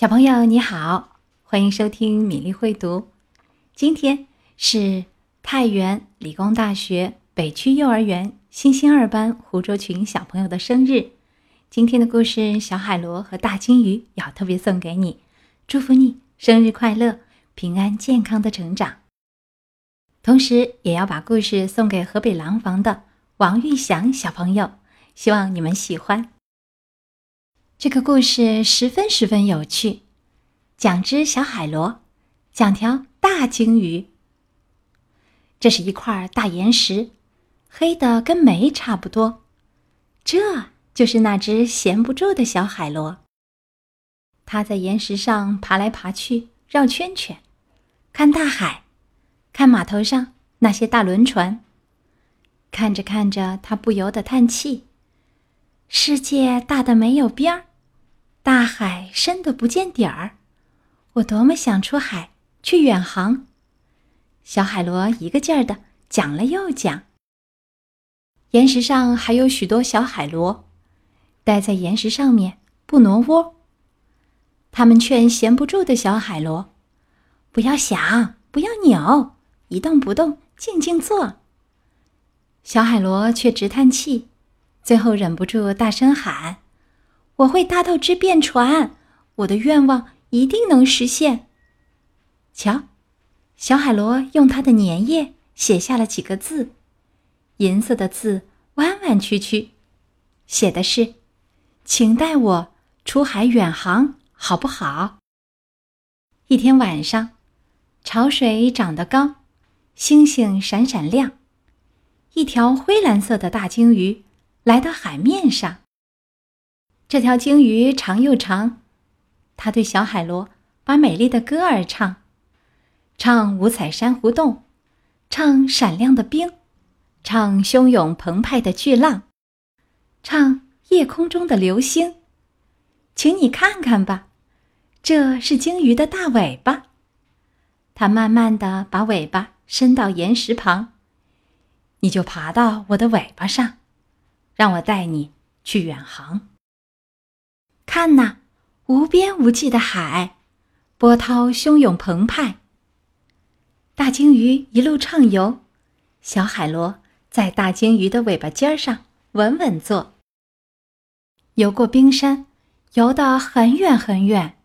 小朋友你好，欢迎收听米粒会读。今天是太原理工大学北区幼儿园星星二班胡卓群小朋友的生日。今天的故事，小海螺和大金鱼要特别送给你，祝福你生日快乐，平安健康的成长。同时，也要把故事送给河北廊坊的王玉祥小朋友，希望你们喜欢。这个故事十分十分有趣，讲只小海螺，讲条大鲸鱼。这是一块大岩石，黑的跟煤差不多。这就是那只闲不住的小海螺。它在岩石上爬来爬去，绕圈圈，看大海，看码头上那些大轮船。看着看着，它不由得叹气：世界大的没有边儿。大海深的不见底儿，我多么想出海去远航。小海螺一个劲儿的讲了又讲。岩石上还有许多小海螺，待在岩石上面不挪窝。他们劝闲不住的小海螺：“不要想，不要扭，一动不动，静静坐。”小海螺却直叹气，最后忍不住大声喊。我会搭到只便船，我的愿望一定能实现。瞧，小海螺用它的粘液写下了几个字，银色的字，弯弯曲曲，写的是：“请带我出海远航，好不好？”一天晚上，潮水涨得高，星星闪闪亮，一条灰蓝色的大鲸鱼来到海面上。这条鲸鱼长又长，它对小海螺把美丽的歌儿唱，唱五彩珊瑚洞，唱闪亮的冰，唱汹涌澎湃的巨浪，唱夜空中的流星。请你看看吧，这是鲸鱼的大尾巴。它慢慢的把尾巴伸到岩石旁，你就爬到我的尾巴上，让我带你去远航。看呐，无边无际的海，波涛汹涌澎湃。大鲸鱼一路畅游，小海螺在大鲸鱼的尾巴尖上稳稳坐。游过冰山，游得很远很远。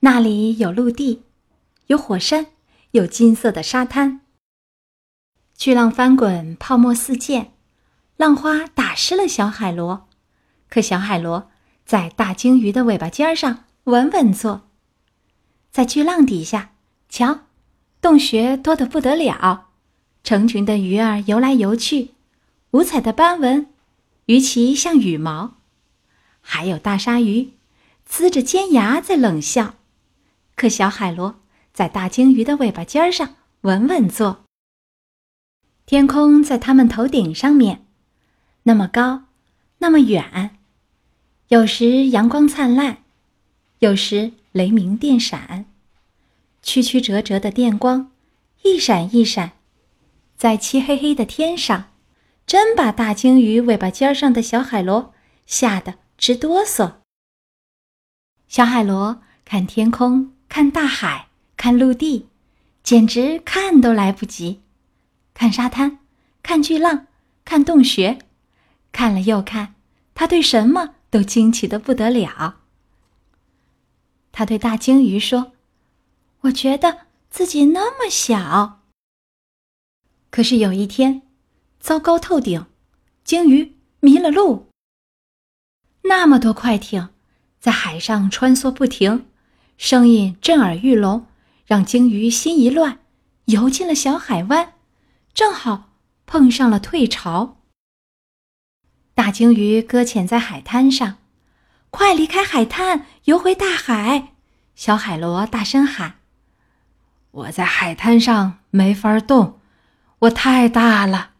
那里有陆地，有火山，有金色的沙滩。巨浪翻滚，泡沫四溅，浪花打湿了小海螺，可小海螺。在大鲸鱼的尾巴尖上稳稳坐，在巨浪底下，瞧，洞穴多得不得了，成群的鱼儿游来游去，五彩的斑纹，鱼鳍像羽毛，还有大鲨鱼，呲着尖牙在冷笑。可小海螺在大鲸鱼的尾巴尖上稳稳坐。天空在它们头顶上面，那么高，那么远。有时阳光灿烂，有时雷鸣电闪，曲曲折折的电光，一闪一闪，在漆黑黑的天上，真把大鲸鱼尾巴尖上的小海螺吓得直哆嗦。小海螺看天空，看大海，看陆地，简直看都来不及，看沙滩，看巨浪，看洞穴，看了又看，他对什么？都惊奇的不得了。他对大鲸鱼说：“我觉得自己那么小。”可是有一天，糟糕透顶，鲸鱼迷了路。那么多快艇在海上穿梭不停，声音震耳欲聋，让鲸鱼心一乱，游进了小海湾，正好碰上了退潮。大鲸鱼搁浅在海滩上，快离开海滩，游回大海！小海螺大声喊：“我在海滩上没法动，我太大了。”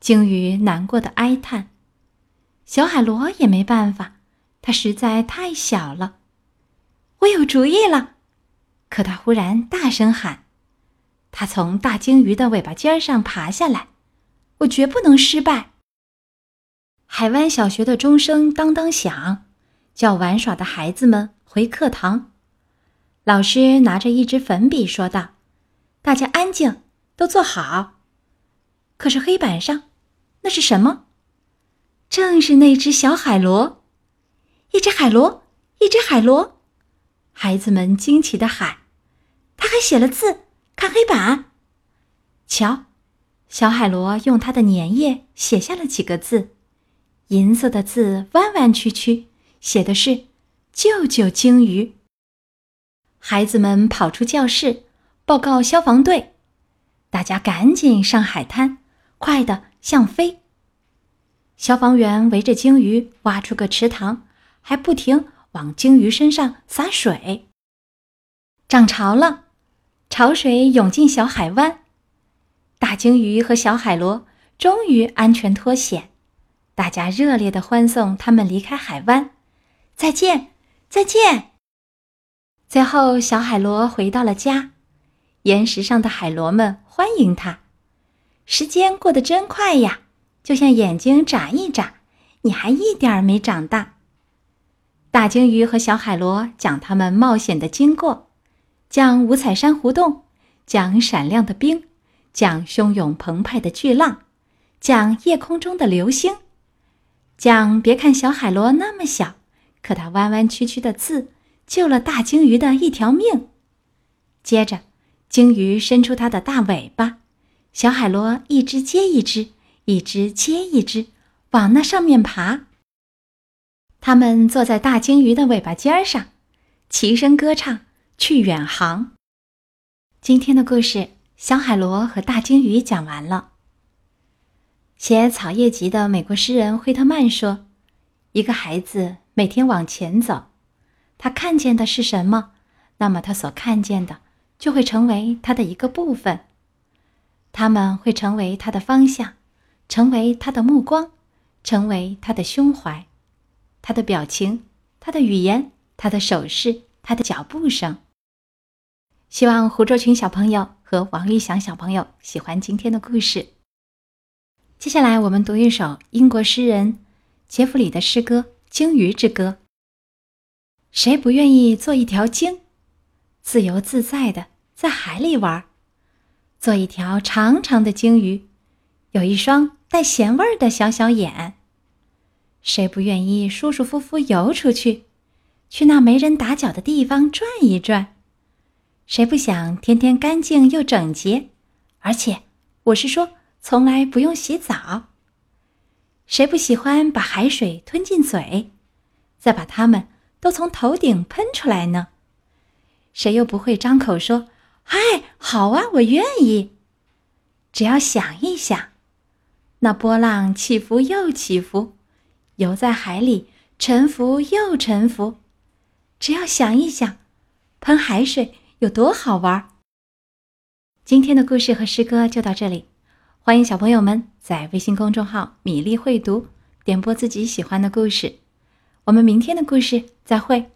鲸鱼难过的哀叹。小海螺也没办法，它实在太小了。我有主意了！可他忽然大声喊：“他从大鲸鱼的尾巴尖上爬下来，我绝不能失败！”海湾小学的钟声当当响，叫玩耍的孩子们回课堂。老师拿着一支粉笔说道：“大家安静，都坐好。”可是黑板上，那是什么？正是那只小海螺，一只海螺，一只海螺。孩子们惊奇的喊：“他还写了字！看黑板，瞧，小海螺用它的粘液写下了几个字，银色的字，弯弯曲曲，写的是‘救救鲸鱼’。”孩子们跑出教室，报告消防队。大家赶紧上海滩，快的像飞。消防员围着鲸鱼挖出个池塘，还不停往鲸鱼身上洒水。涨潮了，潮水涌进小海湾，大鲸鱼和小海螺终于安全脱险。大家热烈地欢送他们离开海湾。再见，再见。最后，小海螺回到了家，岩石上的海螺们欢迎它。时间过得真快呀，就像眼睛眨一眨，你还一点儿没长大。大鲸鱼和小海螺讲他们冒险的经过，讲五彩珊瑚洞，讲闪亮的冰，讲汹涌澎湃的巨浪，讲夜空中的流星，讲别看小海螺那么小，可它弯弯曲曲的字。救了大鲸鱼的一条命。接着，鲸鱼伸出它的大尾巴，小海螺一只接一只，一只接一只，往那上面爬。他们坐在大鲸鱼的尾巴尖上，齐声歌唱，去远航。今天的故事《小海螺和大鲸鱼》讲完了。写《草叶集》的美国诗人惠特曼说：“一个孩子每天往前走。”他看见的是什么，那么他所看见的就会成为他的一个部分。他们会成为他的方向，成为他的目光，成为他的胸怀，他的表情，他的语言，他的手势，他的脚步声。希望胡卓群小朋友和王玉祥小朋友喜欢今天的故事。接下来我们读一首英国诗人杰弗里的诗歌《鲸鱼之歌》。谁不愿意做一条鲸，自由自在的在海里玩，做一条长长的鲸鱼，有一双带咸味儿的小小眼。谁不愿意舒舒服服游出去，去那没人打搅的地方转一转？谁不想天天干净又整洁，而且我是说从来不用洗澡？谁不喜欢把海水吞进嘴，再把它们？都从头顶喷出来呢，谁又不会张口说：“嗨，好啊，我愿意。”只要想一想，那波浪起伏又起伏，游在海里沉浮又沉浮。只要想一想，喷海水有多好玩。今天的故事和诗歌就到这里，欢迎小朋友们在微信公众号“米粒会读”点播自己喜欢的故事。我们明天的故事再会。